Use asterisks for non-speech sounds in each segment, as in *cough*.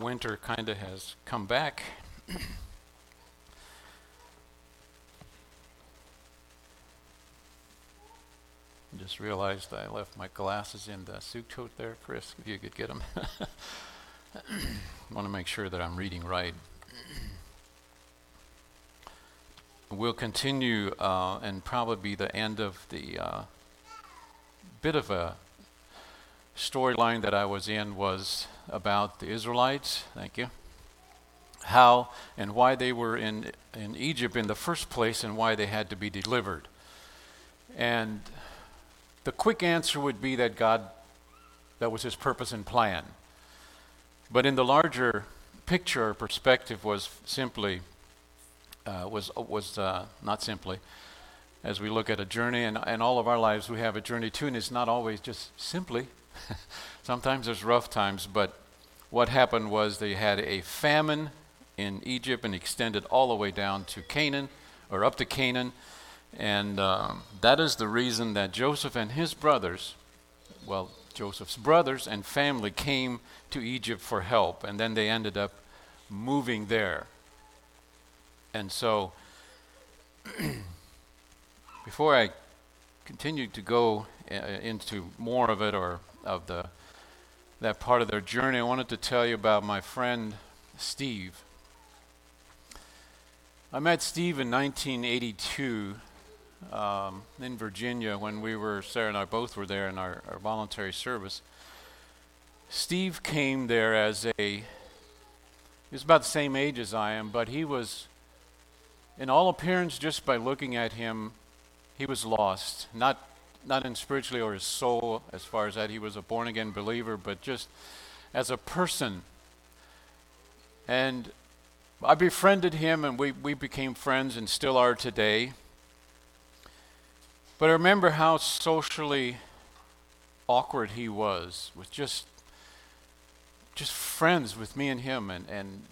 winter kind of has come back. Just realized I left my glasses in the suit coat there, Chris. If you could get them. want to make sure that I'm reading right. We'll continue, uh, and probably be the end of the uh, bit of a storyline that I was in was about the Israelites. Thank you. How and why they were in, in Egypt in the first place and why they had to be delivered. And the quick answer would be that God, that was his purpose and plan. But in the larger picture or perspective was simply, uh, was, was uh, not simply, as we look at a journey, and, and all of our lives we have a journey too, and it's not always just simply. *laughs* Sometimes there's rough times, but what happened was they had a famine in Egypt and extended all the way down to Canaan, or up to Canaan. And um, that is the reason that Joseph and his brothers, well, Joseph's brothers and family came to Egypt for help, and then they ended up moving there. And so, *clears throat* before I continue to go uh, into more of it or of the that part of their journey, I wanted to tell you about my friend Steve. I met Steve in 1982 um, in Virginia when we were, Sarah and I both were there in our, our voluntary service. Steve came there as a, he was about the same age as I am, but he was, in all appearance, just by looking at him, he was lost. Not not in spiritually or his soul, as far as that he was a born again believer, but just as a person. And I befriended him, and we, we became friends and still are today. But I remember how socially awkward he was with just just friends with me and him and, and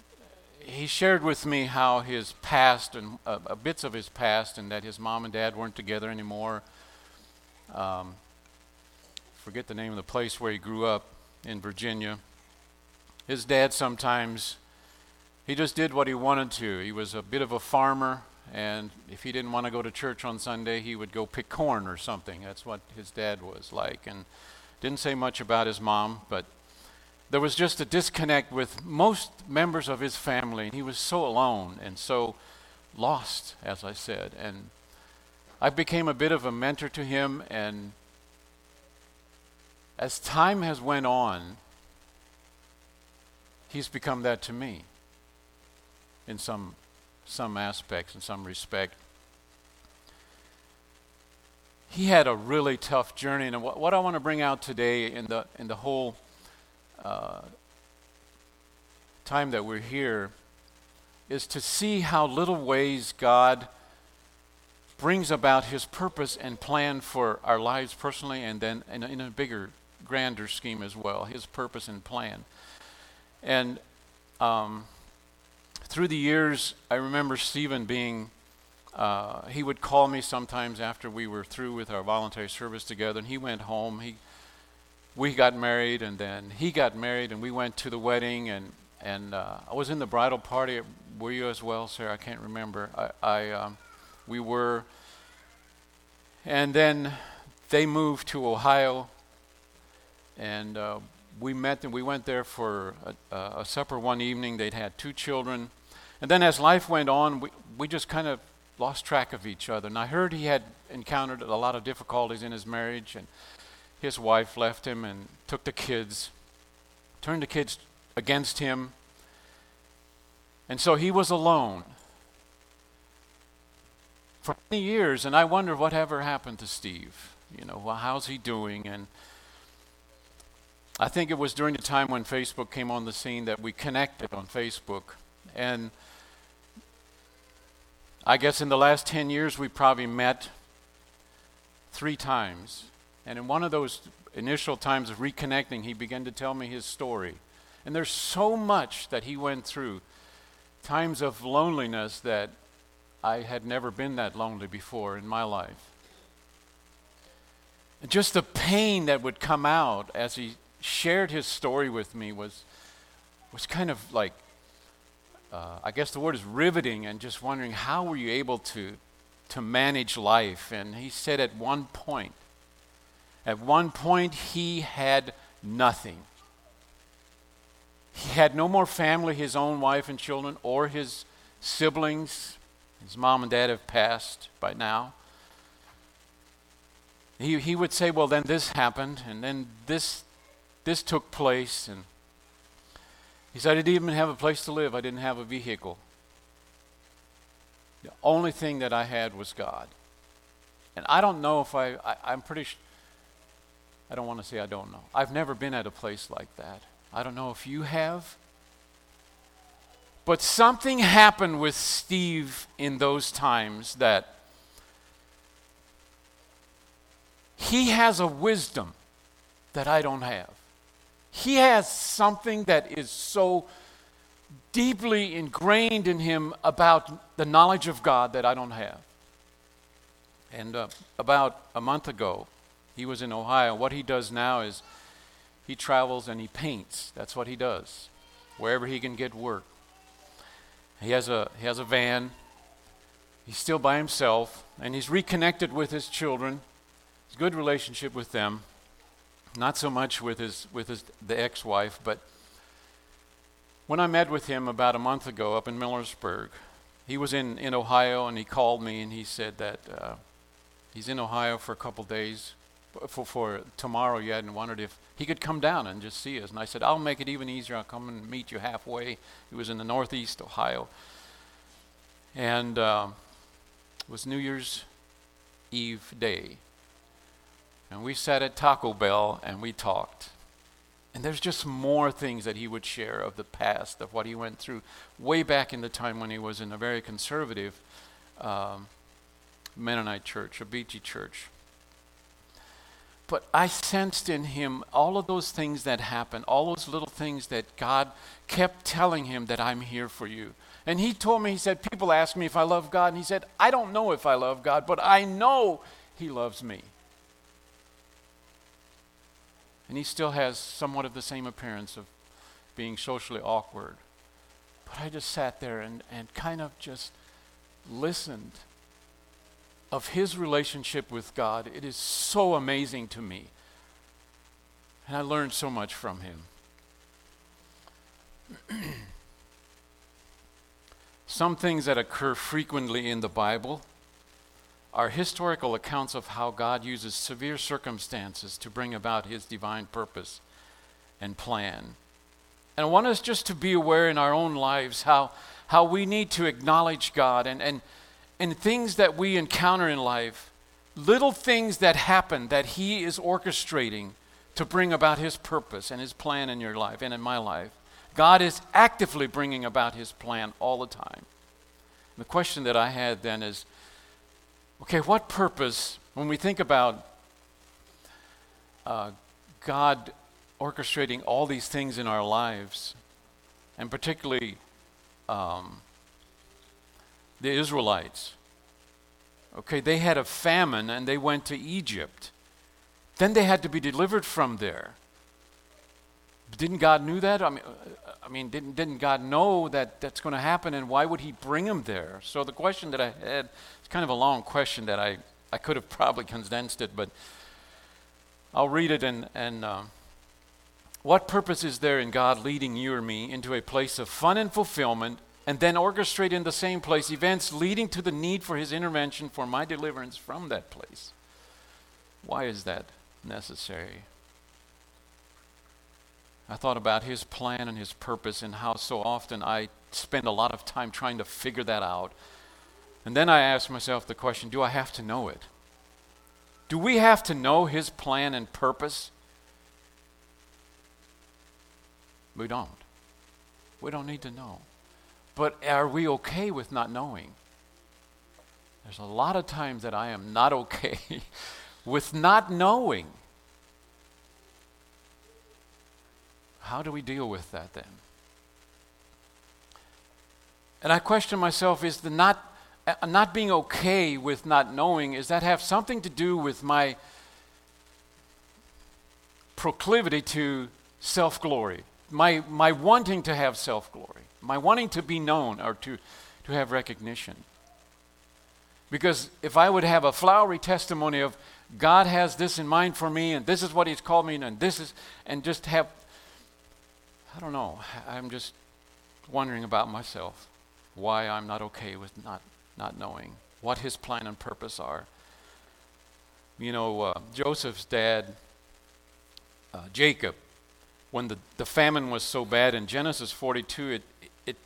he shared with me how his past and uh, bits of his past and that his mom and dad weren't together anymore um, forget the name of the place where he grew up in Virginia. His dad sometimes, he just did what he wanted to. He was a bit of a farmer, and if he didn't want to go to church on Sunday, he would go pick corn or something. That's what his dad was like. And didn't say much about his mom, but there was just a disconnect with most members of his family. He was so alone and so lost, as I said. And I became a bit of a mentor to him, and as time has went on, he's become that to me in some some aspects, in some respect. He had a really tough journey, and what, what I want to bring out today in the in the whole uh, time that we're here is to see how little ways God brings about his purpose and plan for our lives personally and then in a, in a bigger, grander scheme as well, his purpose and plan. And um, through the years, I remember Stephen being, uh, he would call me sometimes after we were through with our voluntary service together, and he went home. He, we got married, and then he got married, and we went to the wedding, and and uh, I was in the bridal party. Were you as well, sir? I can't remember. I, I um, we were. And then they moved to Ohio, and uh, we met and we went there for a, a, supper one evening. They'd had two children. And then as life went on, we, we just kind of lost track of each other. And I heard he had encountered a lot of difficulties in his marriage, and his wife left him and took the kids, turned the kids against him. And so he was alone for many years, and I wonder whatever happened to Steve. You know, well, how's he doing? And I think it was during the time when Facebook came on the scene that we connected on Facebook. And I guess in the last 10 years, we probably met three times. And in one of those initial times of reconnecting, he began to tell me his story. And there's so much that he went through times of loneliness that I had never been that lonely before in my life. And just the pain that would come out as he shared his story with me was, was kind of like, uh, I guess the word is riveting, and just wondering how were you able to, to manage life? And he said at one point, at one point, he had nothing. He had no more family, his own wife and children, or his siblings. His mom and dad have passed by now. He, he would say, Well, then this happened, and then this, this took place. And he said, I didn't even have a place to live, I didn't have a vehicle. The only thing that I had was God. And I don't know if I, I am pretty sure, I don't want to say I don't know. I've never been at a place like that. I don't know if you have. But something happened with Steve in those times that he has a wisdom that I don't have. He has something that is so deeply ingrained in him about the knowledge of God that I don't have. And uh, about a month ago, he was in Ohio. What he does now is he travels and he paints. That's what he does, wherever he can get work. He has a, he has a van. He's still by himself, and he's reconnected with his children. He's good relationship with them. Not so much with his, with his, the ex wife, but when I met with him about a month ago up in Millersburg, he was in, in Ohio and he called me and he said that uh, he's in Ohio for a couple days for, for tomorrow yet and wondered if he could come down and just see us. And I said, I'll make it even easier. I'll come and meet you halfway. He was in the northeast Ohio. And uh, it was New Year's Eve day. And we sat at Taco Bell and we talked. And there's just more things that he would share of the past, of what he went through way back in the time when he was in a very conservative um, Mennonite church, a Beachy church. But I sensed in him all of those things that happened, all those little things that God kept telling him that I'm here for you. And he told me, he said, People ask me if I love God. And he said, I don't know if I love God, but I know he loves me. And he still has somewhat of the same appearance of being socially awkward. But I just sat there and, and kind of just listened of his relationship with God, it is so amazing to me. And I learned so much from him. *clears throat* Some things that occur frequently in the Bible are historical accounts of how God uses severe circumstances to bring about his divine purpose and plan. And I want us just to be aware in our own lives how, how we need to acknowledge God and, and and things that we encounter in life, little things that happen that He is orchestrating to bring about His purpose and His plan in your life and in my life. God is actively bringing about His plan all the time. The question that I had then is okay, what purpose, when we think about uh, God orchestrating all these things in our lives, and particularly um, the Israelites. Okay, they had a famine and they went to Egypt. Then they had to be delivered from there. Didn't God knew that? I mean, I mean, didn't, didn't God know that that's going to happen, and why would He bring them there? So the question that I had, it's kind of a long question that I, I could have probably condensed it, but I'll read it and, and uh, what purpose is there in God leading you or me into a place of fun and fulfillment and then orchestrate in the same place events leading to the need for his intervention for my deliverance from that place. Why is that necessary? I thought about his plan and his purpose and how so often I spend a lot of time trying to figure that out. And then I asked myself the question do I have to know it? Do we have to know his plan and purpose? We don't. We don't need to know. But are we okay with not knowing? There's a lot of times that I am not okay *laughs* with not knowing. How do we deal with that then? And I question myself is the not uh, not being okay with not knowing is that have something to do with my proclivity to self-glory, my, my wanting to have self glory, my wanting to be known or to, to have recognition. Because if I would have a flowery testimony of God has this in mind for me and this is what He's called me and this is, and just have, I don't know, I'm just wondering about myself, why I'm not okay with not, not knowing what His plan and purpose are. You know, uh, Joseph's dad, uh, Jacob, when the, the famine was so bad in Genesis 42, it, it,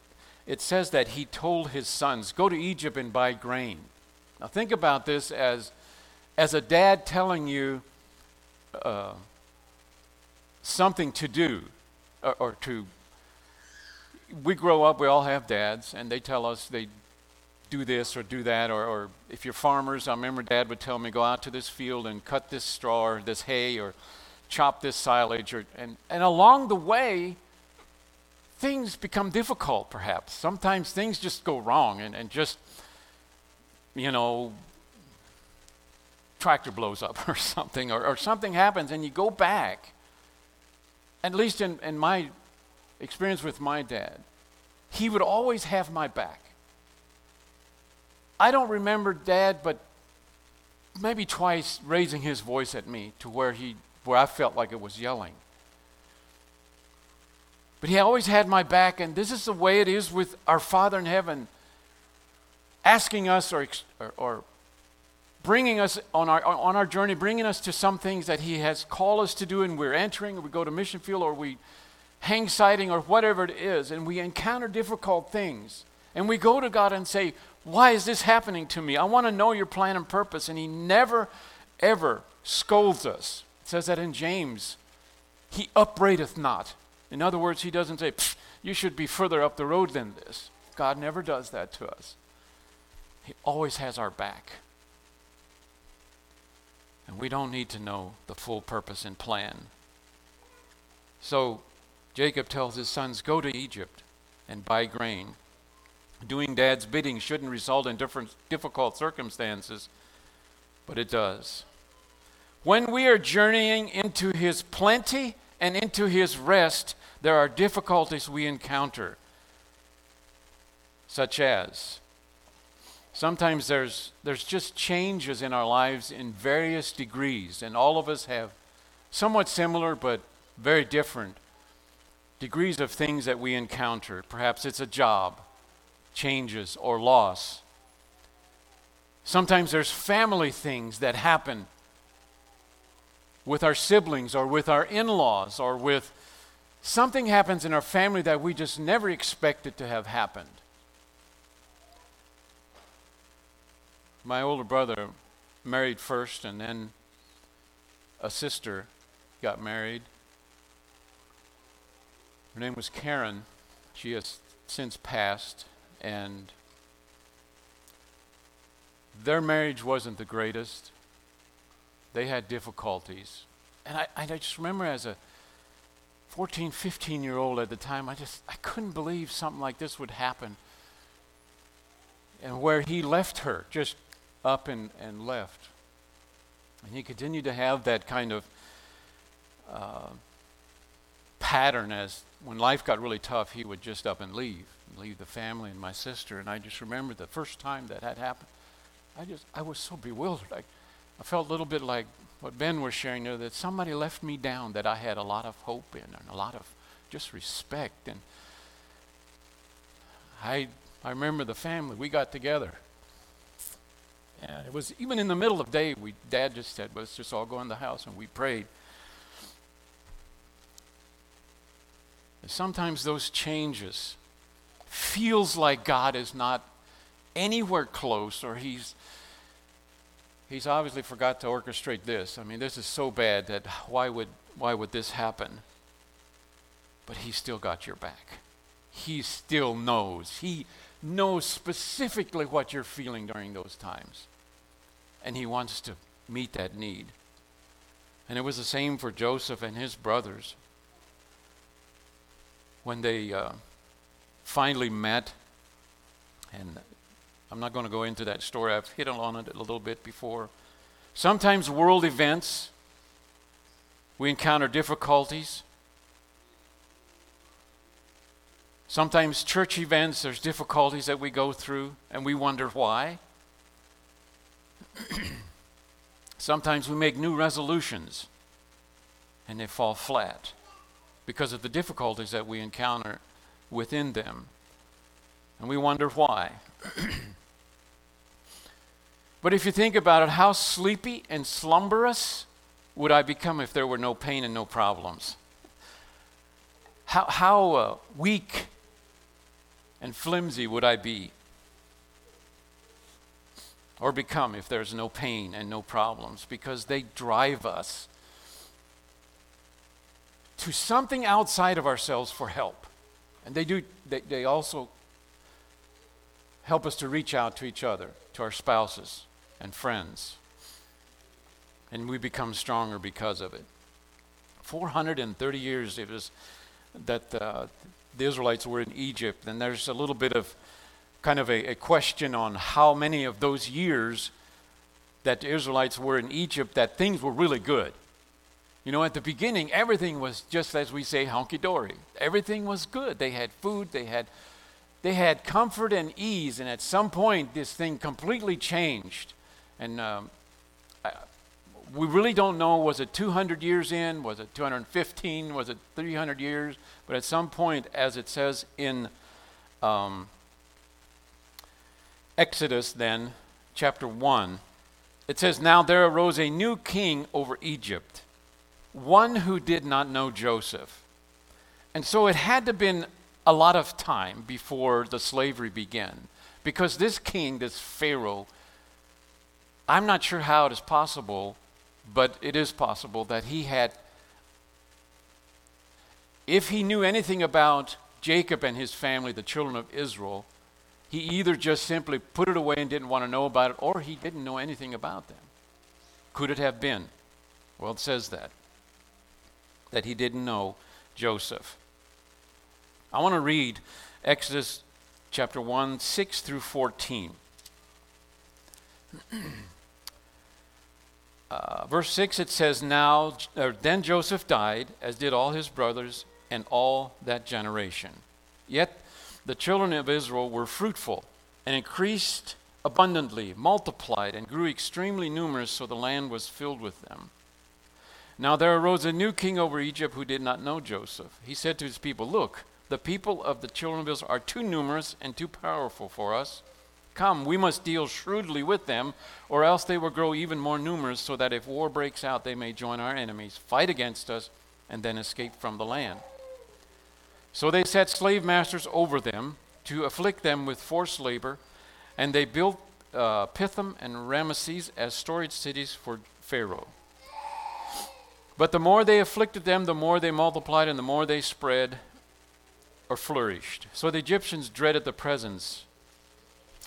it says that he told his sons, Go to Egypt and buy grain. Now, think about this as, as a dad telling you uh, something to do or, or to. We grow up, we all have dads, and they tell us they do this or do that, or, or if you're farmers, I remember dad would tell me, go out to this field and cut this straw or this hay or chop this silage. Or, and, and along the way, things become difficult, perhaps. Sometimes things just go wrong and, and just, you know, tractor blows up *laughs* or something, or, or something happens, and you go back. At least in, in my experience with my dad, he would always have my back. I don't remember dad, but maybe twice raising his voice at me to where he where I felt like it was yelling. But he always had my back, and this is the way it is with our Father in heaven, asking us or, or, or bringing us on our, on our journey, bringing us to some things that he has called us to do, and we're entering, or we go to mission field, or we hang sighting, or whatever it is, and we encounter difficult things. And we go to God and say, Why is this happening to me? I want to know your plan and purpose. And He never, ever scolds us says that in James. He upbraideth not. In other words, he doesn't say, you should be further up the road than this. God never does that to us. He always has our back. And we don't need to know the full purpose and plan. So Jacob tells his sons, Go to Egypt and buy grain. Doing dad's bidding shouldn't result in different, difficult circumstances, but it does. When we are journeying into His plenty and into His rest, there are difficulties we encounter, such as sometimes there's, there's just changes in our lives in various degrees, and all of us have somewhat similar but very different degrees of things that we encounter. Perhaps it's a job, changes, or loss. Sometimes there's family things that happen with our siblings or with our in laws or with something happens in our family that we just never expected to have happened. My older brother married first, and then a sister got married. Her name was Karen. She has since passed, and their marriage wasn't the greatest they had difficulties. And I, I just remember as a 14, 15 year old at the time, I just I couldn't believe something like this would happen. And where he left her, just up and, and left. And he continued to have that kind of uh, pattern as when life got really tough, he would just up and leave, leave the family and my sister. And I just remember the first time that had happened, I just I was so bewildered. I, I felt a little bit like what Ben was sharing there that somebody left me down that I had a lot of hope in and a lot of just respect. And I, I remember the family, we got together. And it was even in the middle of the day, we, Dad just said, let's just all go in the house, and we prayed. And sometimes those changes feels like God is not anywhere close or he's he's obviously forgot to orchestrate this. I mean, this is so bad that why would, why would this happen? But he still got your back. He still knows. He knows specifically what you're feeling during those times. And he wants to meet that need. And it was the same for Joseph and his brothers. When they uh, finally met and I'm not going to go into that story. I've hit on it a little bit before. Sometimes world events, we encounter difficulties. Sometimes church events, there's difficulties that we go through, and we wonder why. *clears throat* Sometimes we make new resolutions, and they fall flat because of the difficulties that we encounter within them. And we wonder why. *clears throat* but if you think about it, how sleepy and slumberous would I become if there were no pain and no problems? How, how uh, weak and flimsy would I be? Or become if there's no pain and no problems? Because they drive us to something outside of ourselves for help. And they do, they, they also help us to reach out to each other, to our spouses and friends. And we become stronger because of it. 430 years it was that uh, the Israelites were in Egypt, and there's a little bit of kind of a, a question on how many of those years that the Israelites were in Egypt that things were really good. You know, at the beginning, everything was just as we say, honky dory. Everything was good. They had food, they had, they had comfort and ease, and at some point, this thing completely changed. And um, I, we really don't know was it 200 years in? Was it 215? Was it 300 years? But at some point, as it says in um, Exodus, then, chapter 1, it says, Now there arose a new king over Egypt one who did not know Joseph. And so it had to have been a lot of time before the slavery began. Because this king, this Pharaoh, I'm not sure how it is possible, but it is possible that he had, if he knew anything about Jacob and his family, the children of Israel, he either just simply put it away and didn't want to know about it, or he didn't know anything about them. Could it have been? Well, it says that that he didn't know Joseph. I want to read Exodus chapter 1, 6 through 14. *clears throat* Uh, verse 6 it says, Now, then Joseph died, as did all his brothers and all that generation. Yet the children of Israel were fruitful and increased abundantly, multiplied, and grew extremely numerous, so the land was filled with them. Now there arose a new king over Egypt who did not know Joseph. He said to his people, Look, the people of the children of Israel are too numerous and too powerful for us. Come, we must deal shrewdly with them, or else they will grow even more numerous, so that if war breaks out, they may join our enemies, fight against us, and then escape from the land. So they set slave masters over them to afflict them with forced labor, and they built uh, Pithom and Ramesses as storage cities for Pharaoh. But the more they afflicted them, the more they multiplied, and the more they spread or flourished. So the Egyptians dreaded the presence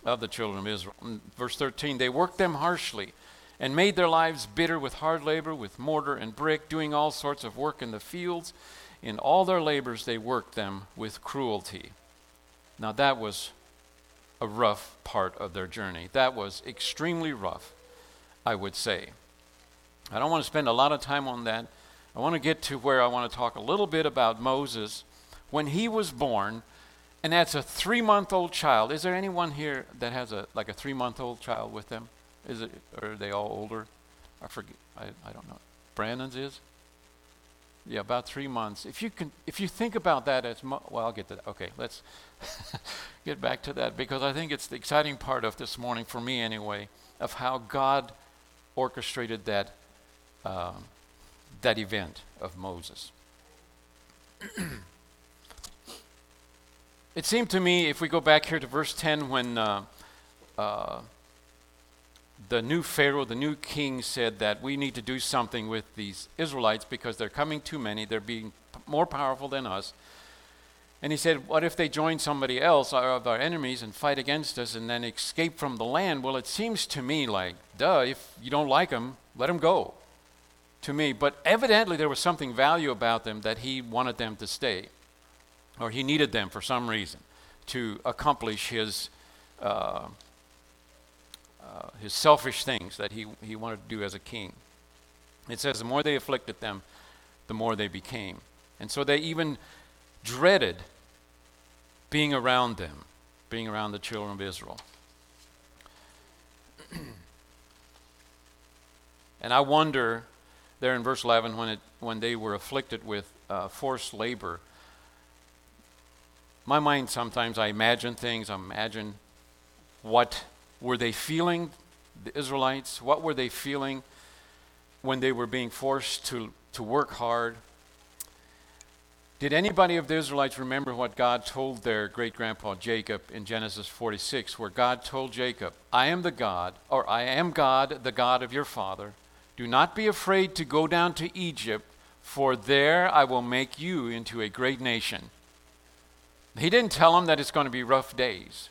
of the children of Israel. In verse 13, they worked them harshly and made their lives bitter with hard labor, with mortar and brick, doing all sorts of work in the fields. In all their labors, they worked them with cruelty. Now, that was a rough part of their journey. That was extremely rough, I would say. I don't want to spend a lot of time on that. I want to get to where I want to talk a little bit about Moses when he was born, and that's a three-month-old child. Is there anyone here that has a like a three-month-old child with them? Is it? Or are they all older? I forget. I, I don't know. Brandon's is. Yeah, about three months. If you can, if you think about that as mo- well, I'll get to that. Okay, let's *laughs* get back to that because I think it's the exciting part of this morning for me anyway, of how God orchestrated that um, that event of Moses. *clears throat* it seemed to me, if we go back here to verse 10, when uh, uh, the new Pharaoh, the new king, said that we need to do something with these Israelites because they're coming too many, they're being p- more powerful than us. And he said, What if they join somebody else, our, of our enemies, and fight against us and then escape from the land? Well, it seems to me like, duh, if you don't like them, let them go to me. But evidently, there was something value about them that he wanted them to stay, or he needed them for some reason to accomplish his. Uh, uh, his selfish things that he, he wanted to do as a king. It says, the more they afflicted them, the more they became. And so they even dreaded being around them, being around the children of Israel. *clears throat* and I wonder there in verse 11 when, it, when they were afflicted with uh, forced labor. My mind sometimes I imagine things. I imagine what were they feeling, the Israelites? What were they feeling when they were being forced to, to work hard? Did anybody of the Israelites remember what God told their great grandpa Jacob in Genesis 46, where God told Jacob, I am the God, or I am God, the God of your father. Do not be afraid to go down to Egypt, for there I will make you into a great nation. He didn't tell them that it's going to be rough days.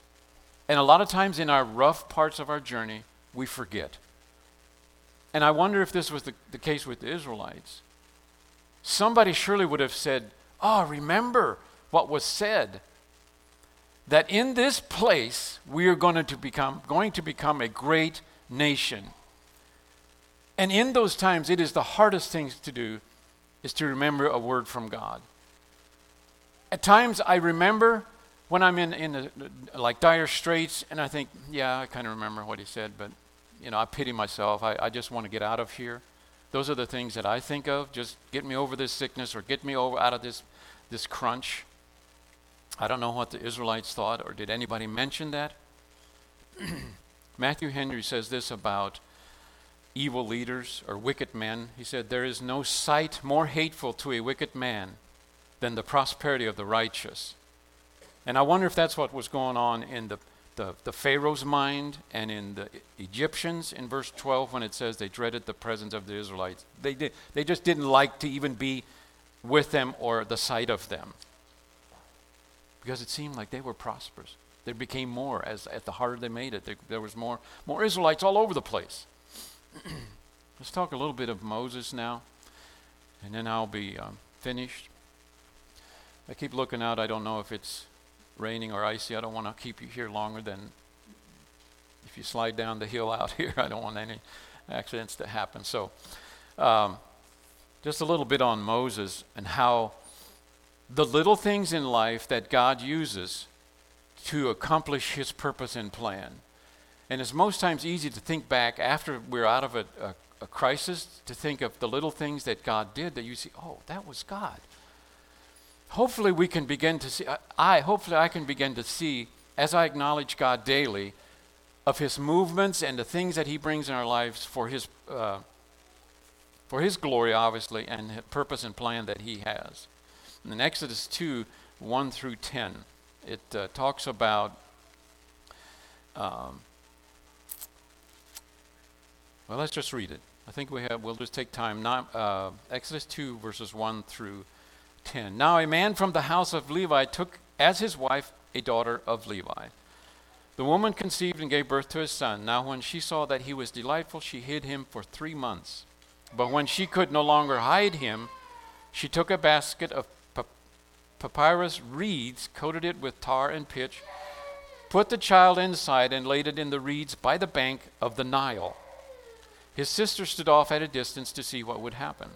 And a lot of times in our rough parts of our journey, we forget. And I wonder if this was the, the case with the Israelites. Somebody surely would have said, Oh, remember what was said that in this place we are going to become going to become a great nation. And in those times it is the hardest thing to do is to remember a word from God. At times I remember when I'm in, in the, like dire straits and I think, yeah, I kind of remember what he said, but you know, I pity myself. I, I just want to get out of here. Those are the things that I think of. Just get me over this sickness or get me over out of this this crunch. I don't know what the Israelites thought, or did anybody mention that? *clears throat* Matthew Henry says this about evil leaders or wicked men. He said, There is no sight more hateful to a wicked man than the prosperity of the righteous. And I wonder if that's what was going on in the, the, the, Pharaoh's mind and in the Egyptians in verse 12 when it says they dreaded the presence of the Israelites. They, did, they just didn't like to even be with them or the sight of them. Because it seemed like they were prosperous. There became more as at the harder they made it. There, there was more more Israelites all over the place. *clears throat* Let's talk a little bit of Moses now, and then I'll be um, finished. I keep looking out. I don't know if it's raining or icy. I don't want to keep you here longer than if you slide down the hill out *laughs* here. I don't want any accidents to happen. So, um, just a little bit on Moses and how the little things in life that God uses to accomplish his purpose and plan. And it's most times easy to think back after we're out of a, a, a, crisis to think of the little things that God did that you see, oh, that was God. Hopefully, we can begin to see, I, hopefully, I can begin to see as I acknowledge God daily of his movements and the things that he brings in our lives for his uh, for his glory, obviously, and purpose and plan that he has. In Exodus 2 1 through 10, it uh, talks about. Um, well, let's just read it. I think we have. We'll just take time. Not, uh, Exodus 2 verses 1 through 10. Now, a man from the house of Levi took as his wife a daughter of Levi. The woman conceived and gave birth to a son. Now, when she saw that he was delightful, she hid him for three months. But when she could no longer hide him, she took a basket of papyrus reeds, coated it with tar and pitch, put the child inside, and laid it in the reeds by the bank of the Nile. His sister stood off at a distance to see what would happen.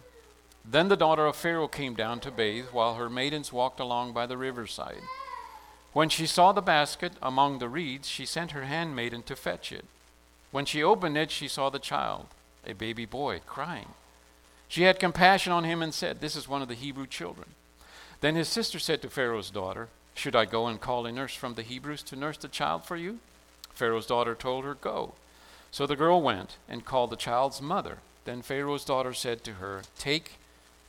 Then the daughter of Pharaoh came down to bathe, while her maidens walked along by the riverside. When she saw the basket among the reeds, she sent her handmaiden to fetch it. When she opened it, she saw the child a baby boy, crying. She had compassion on him and said, This is one of the Hebrew children. Then his sister said to Pharaoh's daughter, Should I go and call a nurse from the Hebrews to nurse the child for you? Pharaoh's daughter told her, Go. So the girl went and called the child's mother. Then Pharaoh's daughter said to her, Take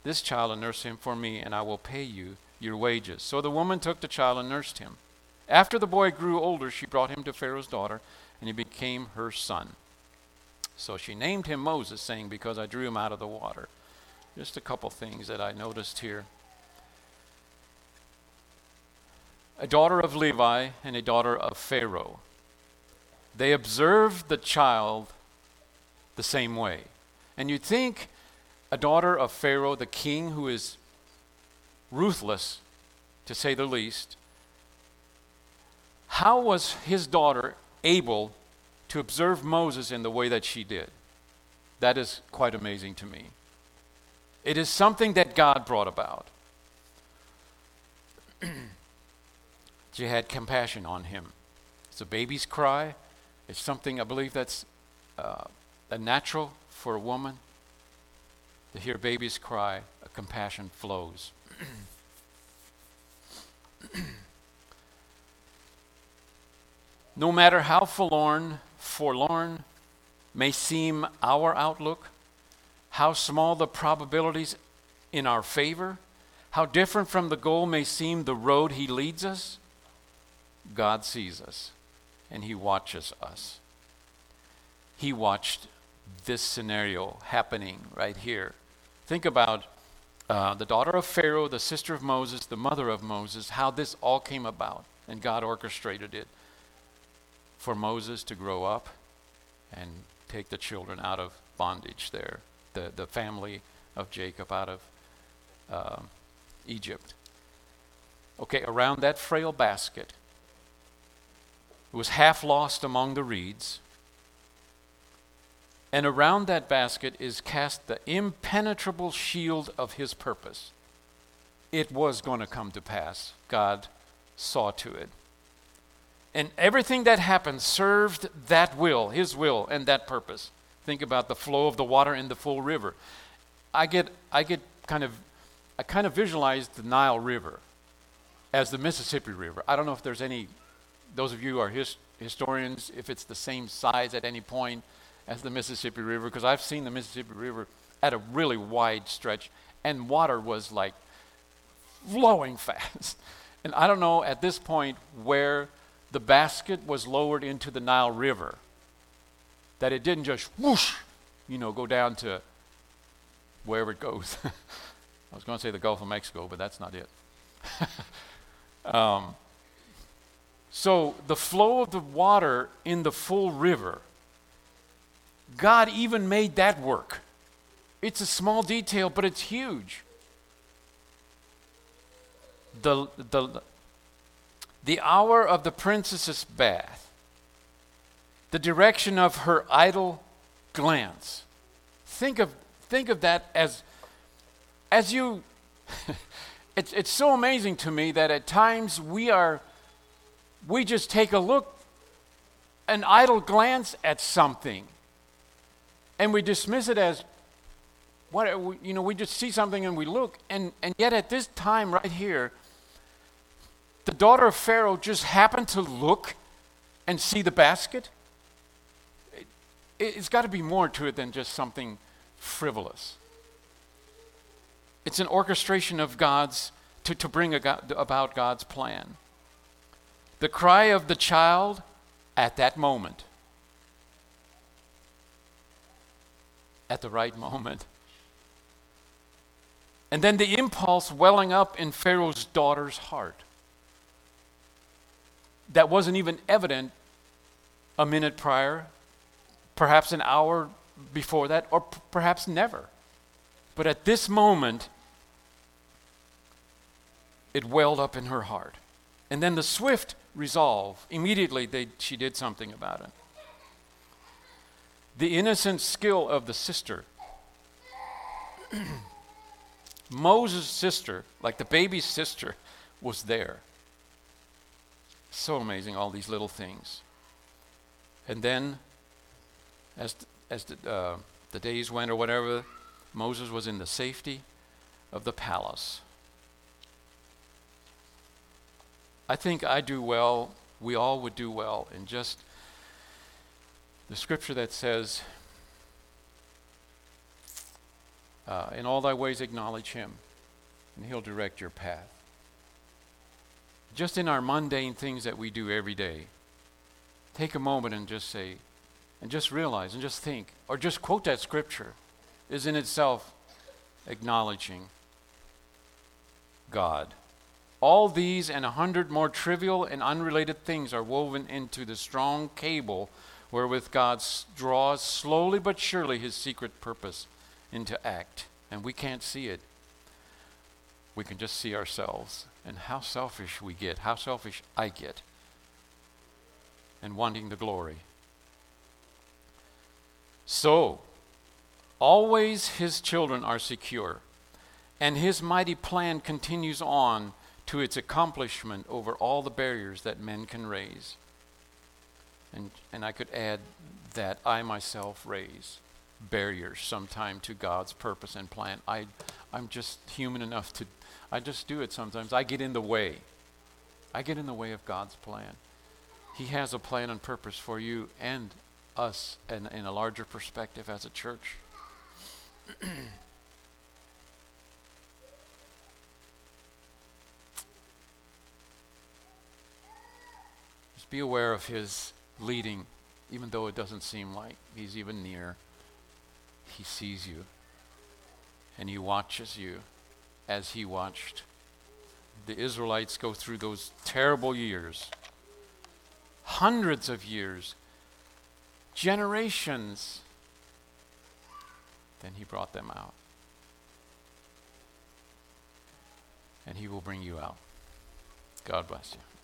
this child and nurse him for me, and I will pay you your wages. So the woman took the child and nursed him. After the boy grew older, she brought him to Pharaoh's daughter, and he became her son. So she named him Moses, saying, Because I drew him out of the water. Just a couple things that I noticed here. A daughter of Levi and a daughter of Pharaoh. They observed the child the same way. And you'd think a daughter of Pharaoh, the king who is ruthless, to say the least, how was his daughter able to observe Moses in the way that she did. That is quite amazing to me. It is something that God brought about. *clears throat* She had compassion on him. It's a baby's cry. It's something I believe that's uh, a natural for a woman to hear babies cry. A compassion flows. no matter how forlorn, forlorn may seem our outlook, how small the probabilities in our favor, how different from the goal may seem the road He leads us, God sees us and He watches us. He watched this scenario happening right here. Think about uh, the daughter of Pharaoh, the sister of Moses, the mother of Moses, how this all came about, and God orchestrated it for Moses to grow up and take the children out of bondage there, the, the family of Jacob out of uh, Egypt. Okay, around that frail basket, it was half lost among the reeds. And around that basket is cast the impenetrable shield of his purpose. It was going to come to pass. God saw to it. And everything that happened served that will, his will, and that purpose. Think about the flow of the water in the full river. I get, I get kind of, I kind of visualize the Nile River as the Mississippi River. I don't know if there's any, those of you who are his, historians, if it's the same size at any point as the Mississippi River, because I've seen the Mississippi River at a really wide stretch, and water was like flowing *laughs* fast. And I don't know at this point where the basket was lowered into the Nile River, that it didn't just whoosh, you know, go down to wherever it goes. *laughs* I was going to say the Gulf of Mexico, but that's not it. *laughs* um, so the flow of the water in the full river, God even made that work. It's a small detail, but it's huge. The, the, the hour of the princess's bath, the direction of her idle glance. Think of, think of that as, as you, *laughs* it's, it's so amazing to me that at times we are, we just take a look, an idle glance at something, and we dismiss it as, what, you know, we just see something and we look, and, and yet at this time right here, the daughter of Pharaoh just happened to look and see the basket? It, it's got to be more to it than just something frivolous. It's an orchestration of God's, to, to bring about God's plan. The cry of the child at that moment, at the right moment. And then the impulse welling up in Pharaoh's daughter's heart that wasn't even evident a minute prior, perhaps an hour before that, or p- perhaps never. But at this moment, it welled up in her heart. And then the swift resolve, immediately they, she did something about it. The innocent skill of the sister. *clears throat* Moses' sister, like the baby's sister, was there. So amazing, all these little things. And then, as, as the, uh, the days went or whatever, Moses was in the safety of the palace. I think I do well, we all would do well in just the scripture that says, uh, In all thy ways acknowledge him, and he'll direct your path just in our mundane things that we do every day, take a moment and just say, and just realize and just think, or just quote that scripture, is in itself acknowledging God. All these and a hundred more trivial and unrelated things are woven into the strong cable wherewith God draws slowly but surely his secret purpose into act. And we can't see it, we can just see ourselves and how selfish we get, how selfish I get, and wanting the glory. So, always his children are secure, and his mighty plan continues on to its accomplishment over all the barriers that men can raise. And, and I could add that I myself raise barriers sometime to God's purpose and plan. I, I'm just human enough to, I just do it sometimes. I get in the way. I get in the way of God's plan. He has a plan and purpose for you and us in, in a larger perspective as a church. *clears throat* Just be aware of His leading, even though it doesn't seem like He's even near. He sees you and He watches you as He watched the Israelites go through those terrible years, hundreds of years, generations. Then He brought them out. And He will bring you out. God bless you.